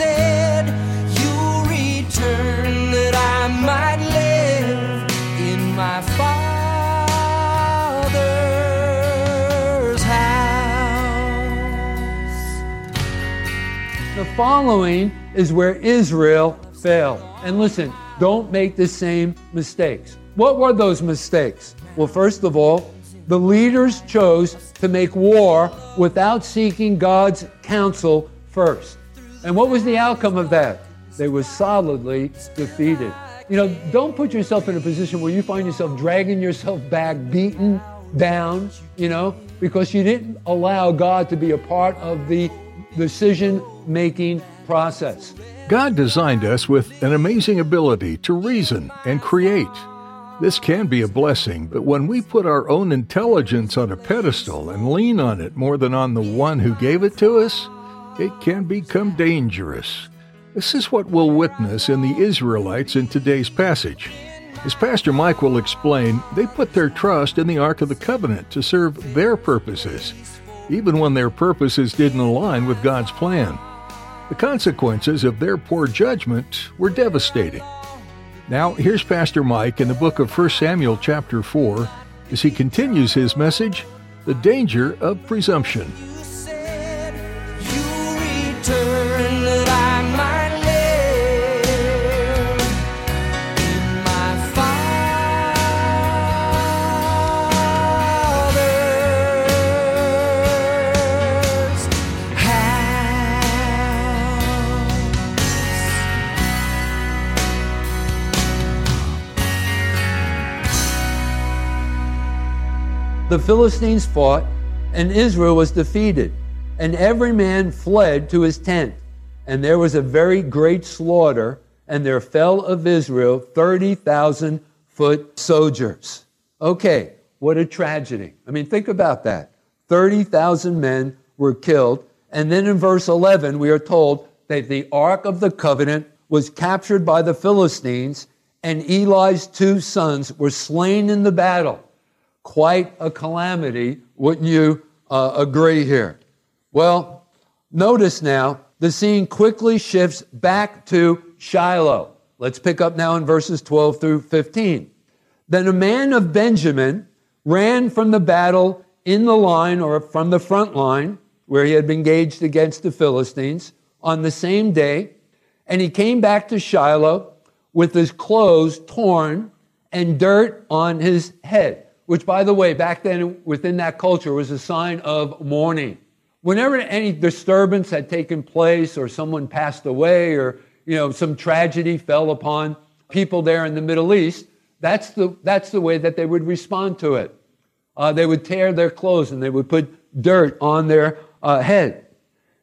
said. You'll return that I might live in my Father's house. The following is where Israel failed. And listen, don't make the same mistakes. What were those mistakes? Well, first of all, the leaders chose to make war without seeking God's counsel first. And what was the outcome of that? They were solidly defeated. You know, don't put yourself in a position where you find yourself dragging yourself back, beaten down, you know, because you didn't allow God to be a part of the decision making process. God designed us with an amazing ability to reason and create. This can be a blessing, but when we put our own intelligence on a pedestal and lean on it more than on the one who gave it to us, it can become dangerous. This is what we'll witness in the Israelites in today's passage. As Pastor Mike will explain, they put their trust in the Ark of the Covenant to serve their purposes, even when their purposes didn't align with God's plan. The consequences of their poor judgment were devastating. Now, here's Pastor Mike in the book of 1 Samuel, chapter 4, as he continues his message The Danger of Presumption. The Philistines fought, and Israel was defeated, and every man fled to his tent. And there was a very great slaughter, and there fell of Israel 30,000 foot soldiers. Okay, what a tragedy. I mean, think about that. 30,000 men were killed. And then in verse 11, we are told that the Ark of the Covenant was captured by the Philistines, and Eli's two sons were slain in the battle quite a calamity, wouldn't you uh, agree here? Well, notice now the scene quickly shifts back to Shiloh. Let's pick up now in verses 12 through 15. Then a man of Benjamin ran from the battle in the line or from the front line where he had been engaged against the Philistines on the same day, and he came back to Shiloh with his clothes torn and dirt on his head which, by the way, back then within that culture was a sign of mourning. Whenever any disturbance had taken place or someone passed away or you know some tragedy fell upon people there in the Middle East, that's the, that's the way that they would respond to it. Uh, they would tear their clothes and they would put dirt on their uh, head.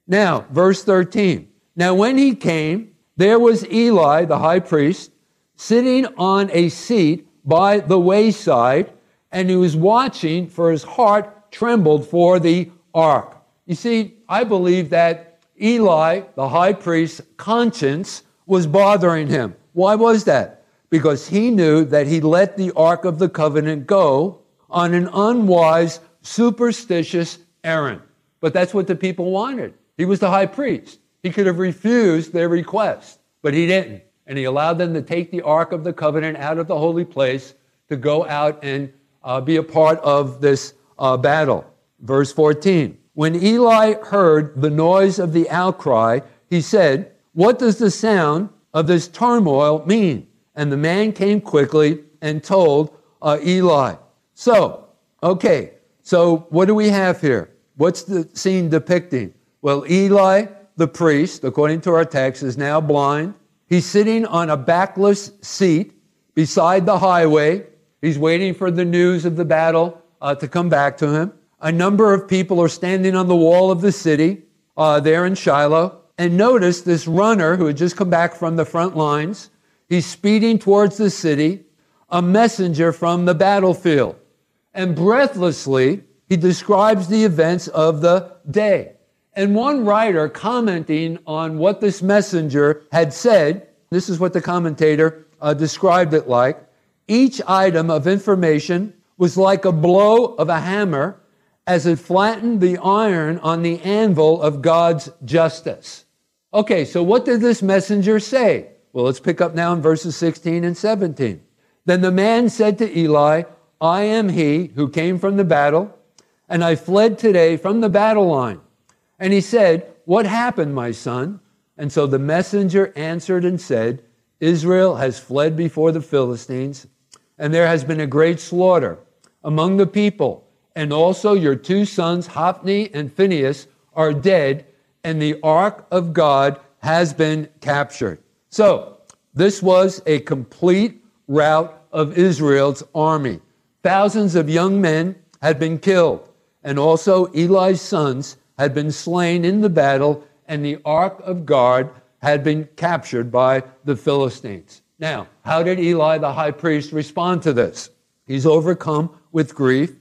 Now, verse 13. Now, when he came, there was Eli, the high priest, sitting on a seat by the wayside and he was watching, for his heart trembled for the ark. You see, I believe that Eli, the high priest's conscience was bothering him. Why was that? Because he knew that he let the ark of the covenant go on an unwise, superstitious errand. But that's what the people wanted. He was the high priest. He could have refused their request, but he didn't. And he allowed them to take the ark of the covenant out of the holy place to go out and uh, be a part of this uh, battle. Verse 14 When Eli heard the noise of the outcry, he said, What does the sound of this turmoil mean? And the man came quickly and told uh, Eli. So, okay, so what do we have here? What's the scene depicting? Well, Eli, the priest, according to our text, is now blind. He's sitting on a backless seat beside the highway He's waiting for the news of the battle uh, to come back to him. A number of people are standing on the wall of the city uh, there in Shiloh. And notice this runner who had just come back from the front lines. He's speeding towards the city, a messenger from the battlefield. And breathlessly, he describes the events of the day. And one writer commenting on what this messenger had said, this is what the commentator uh, described it like. Each item of information was like a blow of a hammer as it flattened the iron on the anvil of God's justice. Okay, so what did this messenger say? Well, let's pick up now in verses 16 and 17. Then the man said to Eli, I am he who came from the battle, and I fled today from the battle line. And he said, What happened, my son? And so the messenger answered and said, Israel has fled before the Philistines, and there has been a great slaughter among the people and also your two sons, Hophni and Phinehas, are dead, and the ark of God has been captured. So, this was a complete rout of Israel's army. Thousands of young men had been killed, and also Eli's sons had been slain in the battle, and the ark of God had been captured by the Philistines. Now, how did Eli the high priest respond to this? He's overcome with grief.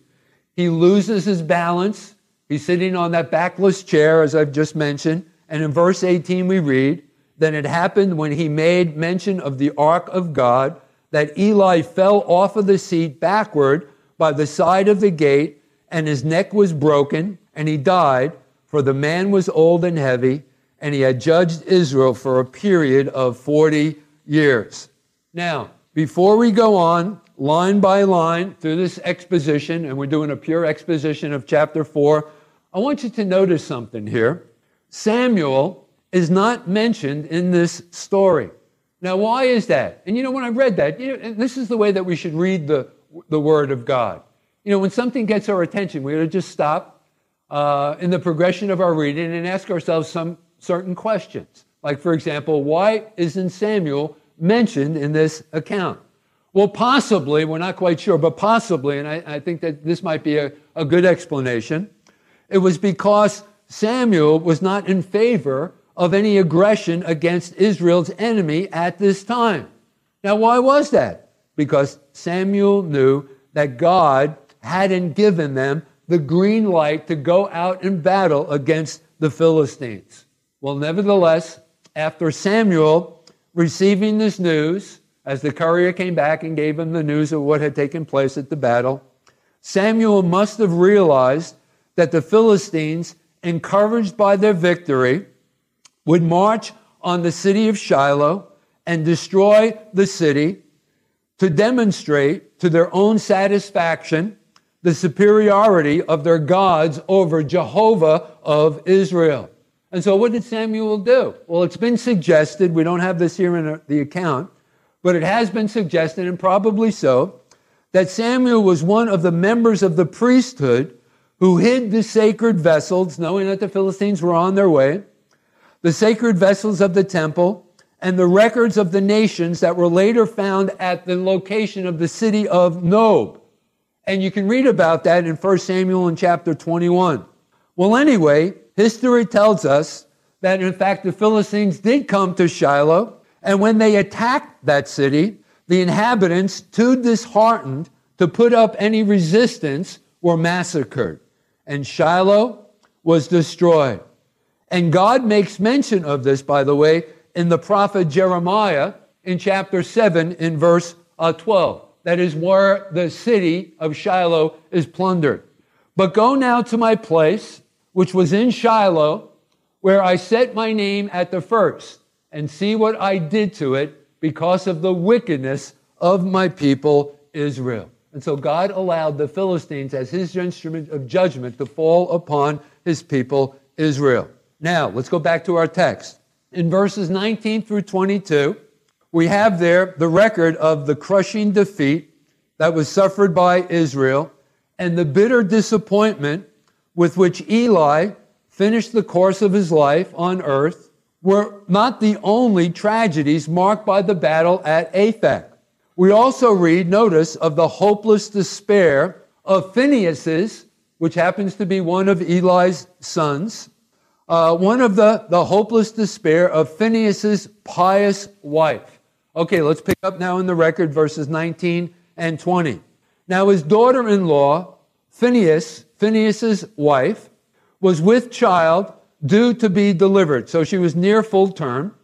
He loses his balance. He's sitting on that backless chair, as I've just mentioned. And in verse 18, we read, Then it happened when he made mention of the ark of God that Eli fell off of the seat backward by the side of the gate, and his neck was broken, and he died, for the man was old and heavy, and he had judged Israel for a period of 40 years. Now, before we go on, line by line through this exposition, and we're doing a pure exposition of chapter 4, I want you to notice something here. Samuel is not mentioned in this story. Now, why is that? And you know, when I read that, you know, this is the way that we should read the, the Word of God. You know, when something gets our attention, we ought to just stop uh, in the progression of our reading and ask ourselves some certain questions. Like, for example, why isn't Samuel mentioned in this account? Well, possibly, we're not quite sure, but possibly, and I, I think that this might be a, a good explanation, it was because Samuel was not in favor of any aggression against Israel's enemy at this time. Now, why was that? Because Samuel knew that God hadn't given them the green light to go out and battle against the Philistines. Well, nevertheless, after Samuel receiving this news, as the courier came back and gave him the news of what had taken place at the battle, Samuel must have realized that the Philistines, encouraged by their victory, would march on the city of Shiloh and destroy the city to demonstrate to their own satisfaction the superiority of their gods over Jehovah of Israel. And so, what did Samuel do? Well, it's been suggested, we don't have this here in the account, but it has been suggested, and probably so, that Samuel was one of the members of the priesthood who hid the sacred vessels, knowing that the Philistines were on their way, the sacred vessels of the temple, and the records of the nations that were later found at the location of the city of Nob. And you can read about that in 1 Samuel in chapter 21. Well, anyway, history tells us that in fact the Philistines did come to Shiloh and when they attacked that city, the inhabitants, too disheartened to put up any resistance, were massacred. And Shiloh was destroyed. And God makes mention of this, by the way, in the prophet Jeremiah in chapter 7 in verse uh, 12. That is where the city of Shiloh is plundered. But go now to my place, which was in Shiloh, where I set my name at the first and see what I did to it because of the wickedness of my people Israel. And so God allowed the Philistines as his instrument of judgment to fall upon his people Israel. Now, let's go back to our text. In verses 19 through 22, we have there the record of the crushing defeat that was suffered by Israel and the bitter disappointment with which Eli finished the course of his life on earth were not the only tragedies marked by the battle at Aphek. We also read, notice, of the hopeless despair of Phinehas's which happens to be one of Eli's sons, uh, one of the, the hopeless despair of Phinehas's pious wife. Okay, let's pick up now in the record verses 19 and 20. Now his daughter-in-law, Phinehas, Phinehas's wife, was with child due to be delivered. So she was near full term.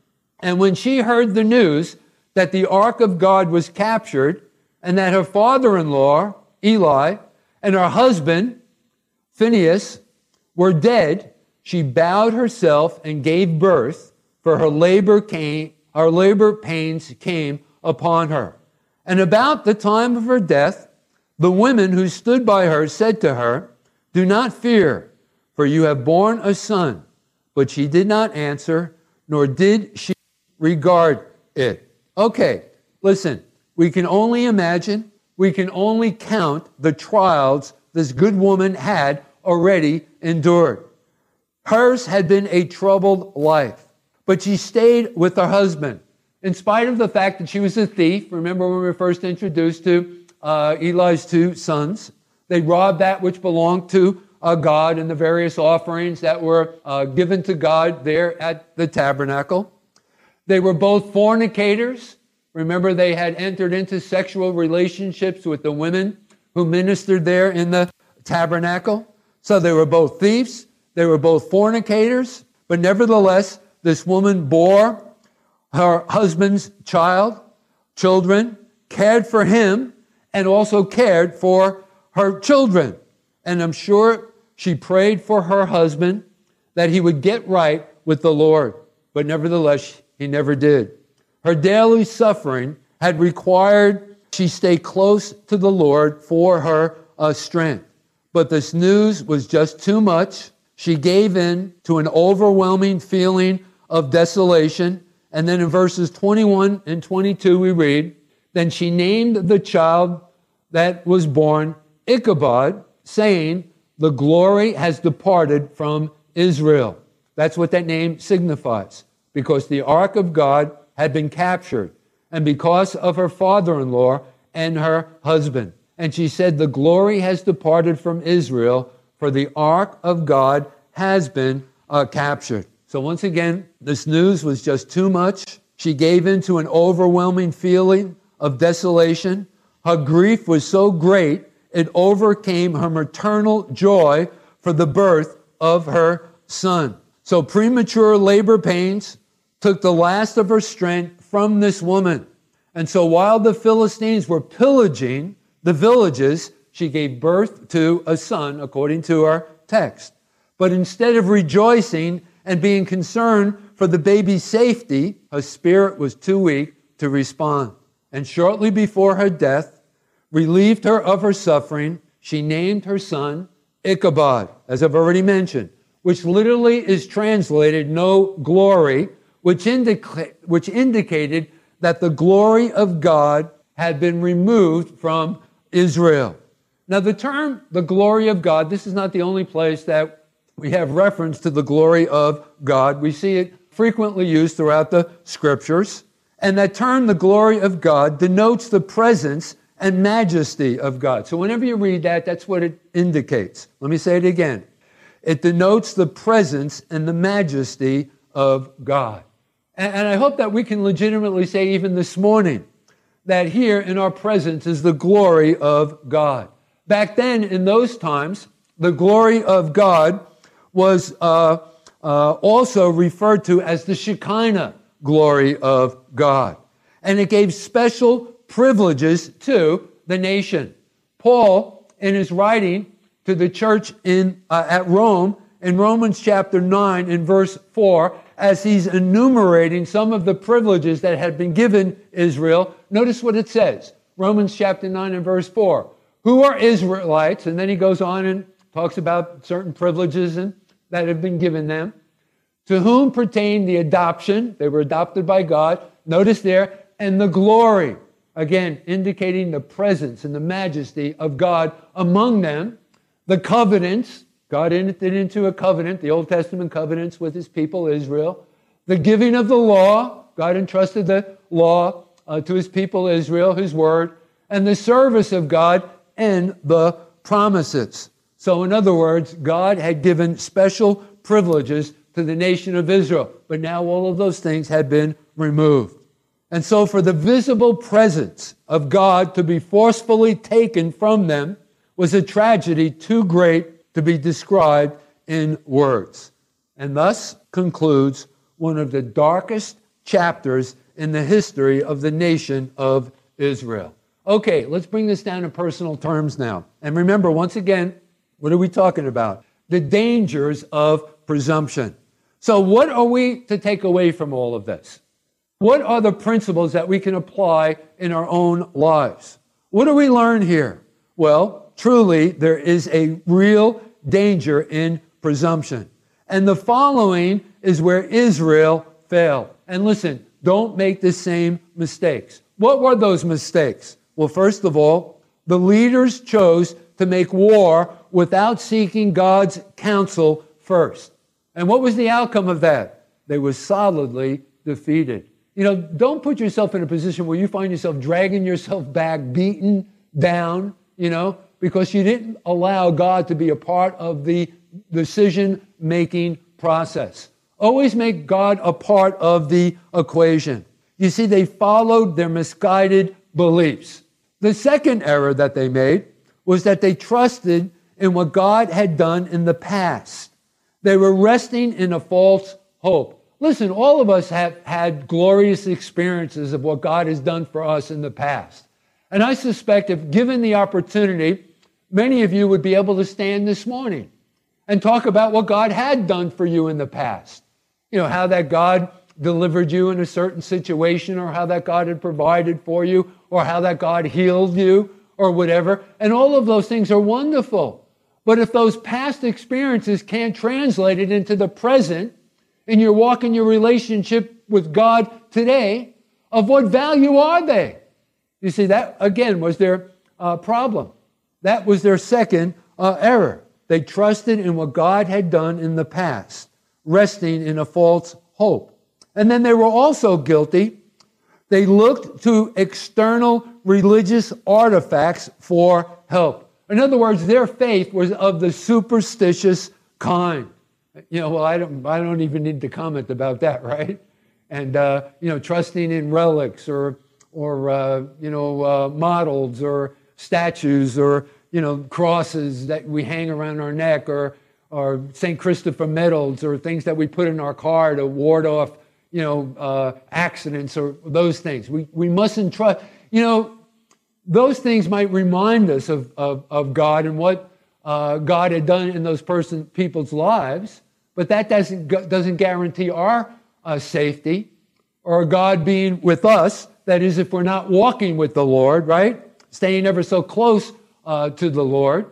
And when she heard the news that the ark of God was captured and that her father-in-law, Eli, and her husband, Phinehas, were dead, she bowed herself and gave birth, for her labor came, her labor pains came upon her. And about the time of her death, the women who stood by her said to her, Do not fear, for you have borne a son. But she did not answer, nor did she regard it. Okay, listen, we can only imagine, we can only count the trials this good woman had already endured. Hers had been a troubled life, but she stayed with her husband. In spite of the fact that she was a thief, remember when we were first introduced to uh, Eli's two sons, they robbed that which belonged to uh, God and the various offerings that were uh, given to God there at the tabernacle. They were both fornicators. Remember, they had entered into sexual relationships with the women who ministered there in the tabernacle. So they were both thieves, they were both fornicators, but nevertheless, this woman bore her husband's child, children, cared for him, and also cared for her children. And I'm sure she prayed for her husband that he would get right with the Lord, but nevertheless, he never did. Her daily suffering had required she stay close to the Lord for her uh, strength. But this news was just too much. She gave in to an overwhelming feeling of desolation. And then in verses 21 and 22, we read, Then she named the child that was born Ichabod, saying, The glory has departed from Israel. That's what that name signifies, because the ark of God had been captured, and because of her father in law and her husband. And she said, The glory has departed from Israel, for the ark of God has been uh, captured. So once again, this news was just too much. She gave in to an overwhelming feeling of desolation. Her grief was so great, it overcame her maternal joy for the birth of her son. So premature labor pains took the last of her strength from this woman. And so while the Philistines were pillaging the villages, she gave birth to a son, according to our text. But instead of rejoicing and being concerned for the baby's safety, her spirit was too weak to respond. And shortly before her death, relieved her of her suffering, she named her son Ichabod, as I've already mentioned, which literally is translated no glory, which, indica- which indicated that the glory of God had been removed from Israel. Now, the term the glory of God, this is not the only place that we have reference to the glory of God. We see it frequently used throughout the scriptures. And that term, the glory of God, denotes the presence and majesty of God. So whenever you read that, that's what it indicates. Let me say it again. It denotes the presence and the majesty of God. And, I hope that we can legitimately say, even this morning, that here in our presence is the glory of God. Back then, in those times, the glory of God was uh, uh, also referred to as the Shekinah glory of God. And it gave special privileges to the nation. Paul, in his writing to the church in, uh, at Rome, in Romans chapter 9, in verse 4, as he's enumerating some of the privileges that had been given Israel, notice what it says. Romans chapter 9 and verse 4. Who are Israelites? And then he goes on and talks about certain privileges and, that have been given them. To whom pertain the adoption? They were adopted by God. Notice there, and the glory. Again, indicating the presence and the majesty of God among them. The covenants, God entered into a covenant, the Old Testament covenants with his people Israel. The giving of the law, God entrusted the law uh, to his people Israel, his word, and the service of God and the promises. So, in other words, God had given special privileges to the nation of Israel, but now all of those things had been removed. And so, for the visible presence of God to be forcefully taken from them was a tragedy too great to be described in words. And thus concludes one of the darkest chapters in the history of the nation of Israel. Okay, let's bring this down to personal terms now. And remember, once again, what are we talking about? The dangers of presumption. So, what are we to take away from all of this? What are the principles that we can apply in our own lives? What do we learn here? Well, truly, there is a real danger in presumption. And the following is where Israel failed. And listen, don't make the same mistakes. What were those mistakes? Well, first of all, the leaders chose to make war without seeking God's counsel first. And what was the outcome of that? They were solidly defeated. You know, don't put yourself in a position where you find yourself dragging yourself back, beaten down, you know, because you didn't allow God to be a part of the decision making process. Always make God a part of the equation. You see, they followed their misguided beliefs. The second error that they made was that they trusted in what God had done in the past. They were resting in a false hope. Listen, all of us have had glorious experiences of what God has done for us in the past. And I suspect if given the opportunity, many of you would be able to stand this morning and talk about what God had done for you in the past. You know, how that God delivered you in a certain situation, or how that God had provided for you, or how that God healed you, or whatever. And all of those things are wonderful. But if those past experiences can't translate it into the present, in your walk in your relationship with God today, of what value are they? You see, that again was their uh, problem. That was their second uh, error. They trusted in what God had done in the past, resting in a false hope. And then they were also guilty. They looked to external religious artifacts for help. In other words, their faith was of the superstitious kind you know, well, I don't, I don't even need to comment about that, right? And, uh, you know, trusting in relics or, or uh, you know, uh, models or statues or, you know, crosses that we hang around our neck or, or St. Christopher medals or things that we put in our car to ward off, you know, uh, accidents or those things. We, we mustn't trust, you know, those things might remind us of, of, of God and what uh, God had done in those person, people's lives, but that doesn't, doesn't guarantee our uh, safety or God being with us. That is, if we're not walking with the Lord, right? Staying ever so close uh, to the Lord.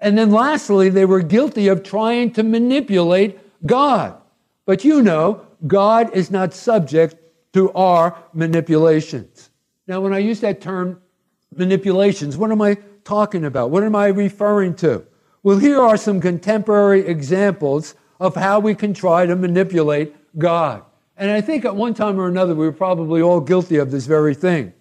And then lastly, they were guilty of trying to manipulate God. But you know, God is not subject to our manipulations. Now, when I use that term manipulations, what am I talking about? What am I referring to? Well, here are some contemporary examples of how we can try to manipulate God. And I think at one time or another, we were probably all guilty of this very thing.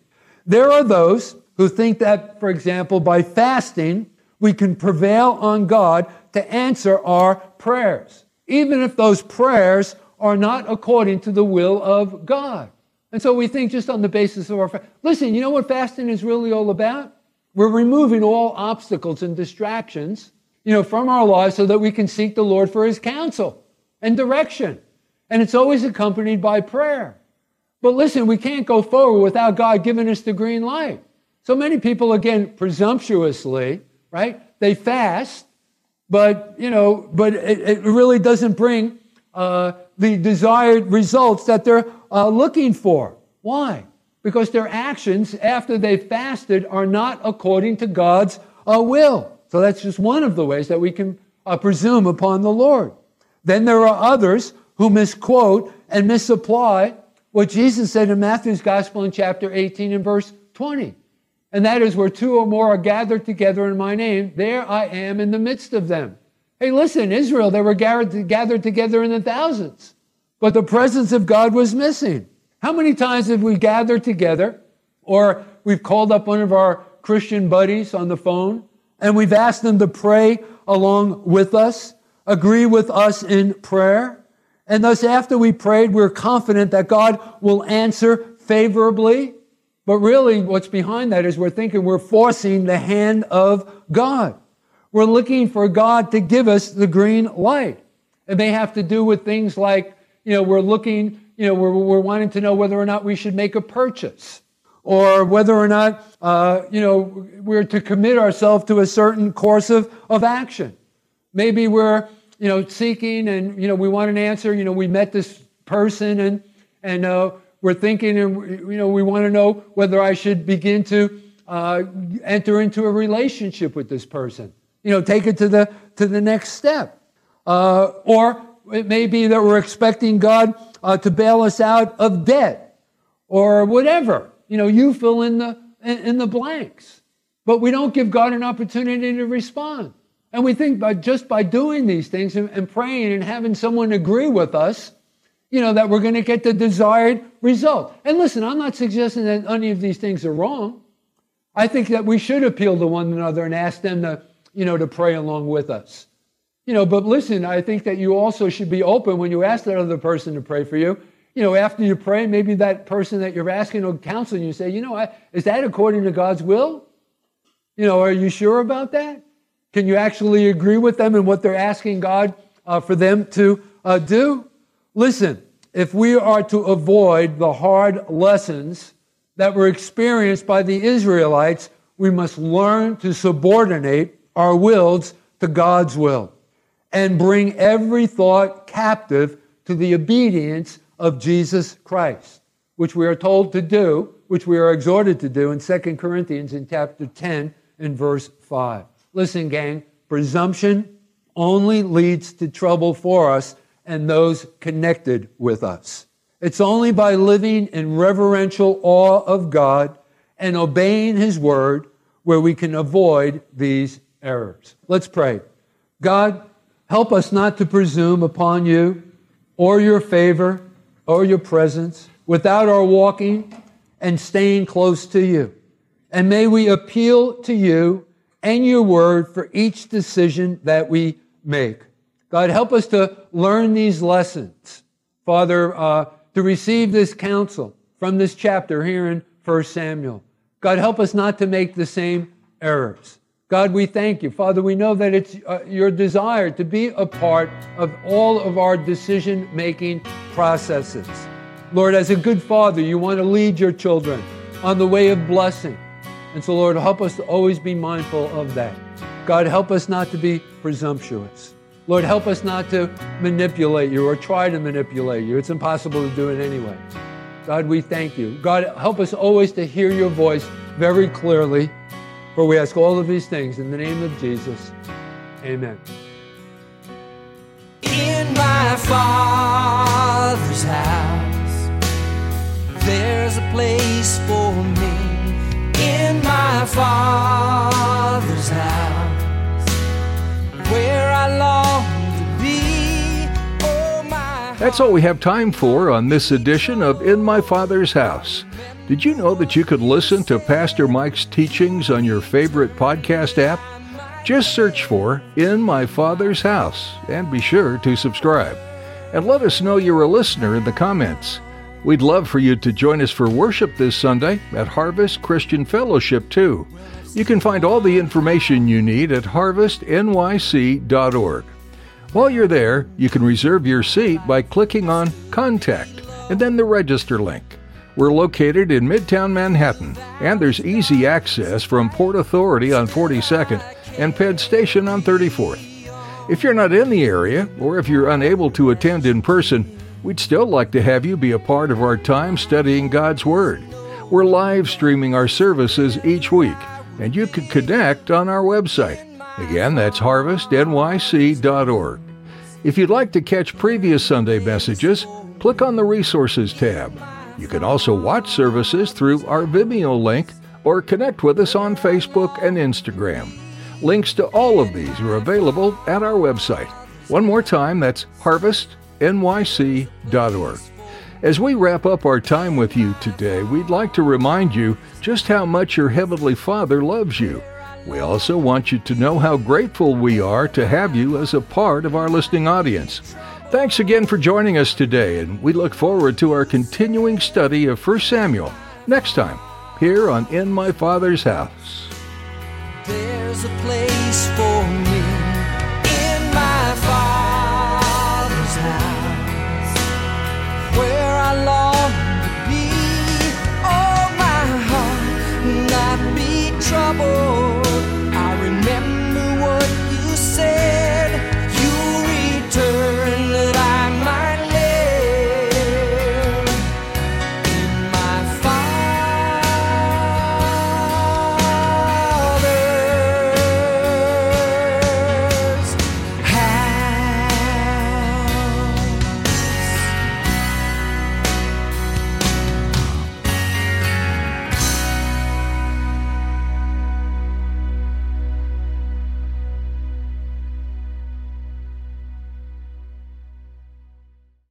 There are those who think that, for example, by fasting, we can prevail on God to answer our prayers, even if those prayers are not according to the will of God. And so we think just on the basis of our fast. Listen, you know what fasting is really all about? We're removing all obstacles and distractions you know, from our lives so that we can seek the Lord for his counsel and direction. And it's always accompanied by prayer. But listen, we can't go forward without God giving us the green light. So many people, again, presumptuously, right? They fast, but, you know, but it, it really doesn't bring uh, the desired results that they're uh, looking for. Why? Because their actions after they've fasted are not according to God's uh, will. So that's just one of the ways that we can uh, presume upon the Lord. Then there are others who misquote and misapply what Jesus said in Matthew's Gospel in chapter 18 and verse 20. And that is where two or more are gathered together in my name, there I am in the midst of them. Hey, listen, Israel, they were gathered together in the thousands, but the presence of God was missing. How many times have we gathered together or we've called up one of our Christian buddies on the phone and we've asked them to pray along with us, agree with us in prayer. And thus, after we prayed, we're confident that God will answer favorably. But really, what's behind that is we're thinking we're forcing the hand of God. We're looking for God to give us the green light. It may have to do with things like, you know, we're looking, you know, we're, we're wanting to know whether or not we should make a purchase or whether or not, uh, you know, we're to commit ourselves to a certain course of, of action. Maybe we're, you know, seeking and, you know, we want an answer. You know, we met this person and, and uh, we're thinking and, you know, we want to know whether I should begin to uh, enter into a relationship with this person. You know, take it to the, to the next step. Uh, or it may be that we're expecting God uh, to bail us out of debt or whatever. You know, you fill in the, in, the blanks. But we don't give God an opportunity to respond. And we think by just by doing these things and, and praying and having someone agree with us, you know, that we're going to get the desired result. And listen, I'm not suggesting that any of these things are wrong. I think that we should appeal to one another and ask them to, you know, to pray along with us. You know, but listen, I think that you also should be open when you ask that other person to pray for you. You know, after you pray, maybe that person that you're asking or counseling, you say, you know, is that according to God's will? You know, are you sure about that? Can you actually agree with them and what they're asking God uh, for them to uh, do? Listen, if we are to avoid the hard lessons that were experienced by the Israelites, we must learn to subordinate our wills to God's will and bring every thought captive to the obedience of Jesus Christ, which we are told to do, which we are exhorted to do in 2 Corinthians in chapter 10 and verse 5. Listen, gang, presumption only leads to trouble for us and those connected with us. It's only by living in reverential awe of God and obeying His word where we can avoid these errors. Let's pray. God, help us not to presume upon you or your favor or your presence without our walking and staying close to you. And may we appeal to you and your word for each decision that we make. God, help us to learn these lessons. Father, uh, to receive this counsel from this chapter here in 1 Samuel. God, help us not to make the same errors. God, we thank you. Father, we know that it's uh, your desire to be a part of all of our decision making processes. Lord, as a good father, you want to lead your children on the way of blessing. And so, Lord, help us to always be mindful of that. God, help us not to be presumptuous. Lord, help us not to manipulate you or try to manipulate you. It's impossible to do it anyway. God, we thank you. God, help us always to hear your voice very clearly. For we ask all of these things in the name of Jesus. Amen. In my Father's house, there's a place for me. In my Father's house, where I long to be. Oh, That's all we have time for on this edition of In My Father's House. Did you know that you could listen to Pastor Mike's teachings on your favorite podcast app? Just search for In My Father's House and be sure to subscribe. And let us know you're a listener in the comments. We'd love for you to join us for worship this Sunday at Harvest Christian Fellowship, too. You can find all the information you need at harvestnyc.org. While you're there, you can reserve your seat by clicking on Contact and then the Register link. We're located in Midtown Manhattan, and there's easy access from Port Authority on 42nd and Penn Station on 34th. If you're not in the area, or if you're unable to attend in person, we'd still like to have you be a part of our time studying God's Word. We're live streaming our services each week, and you can connect on our website. Again, that's harvestnyc.org. If you'd like to catch previous Sunday messages, click on the Resources tab. You can also watch services through our Vimeo link or connect with us on Facebook and Instagram. Links to all of these are available at our website. One more time, that's harvestnyc.org. As we wrap up our time with you today, we'd like to remind you just how much your Heavenly Father loves you. We also want you to know how grateful we are to have you as a part of our listening audience. Thanks again for joining us today, and we look forward to our continuing study of 1 Samuel next time here on In My Father's House. There's a place for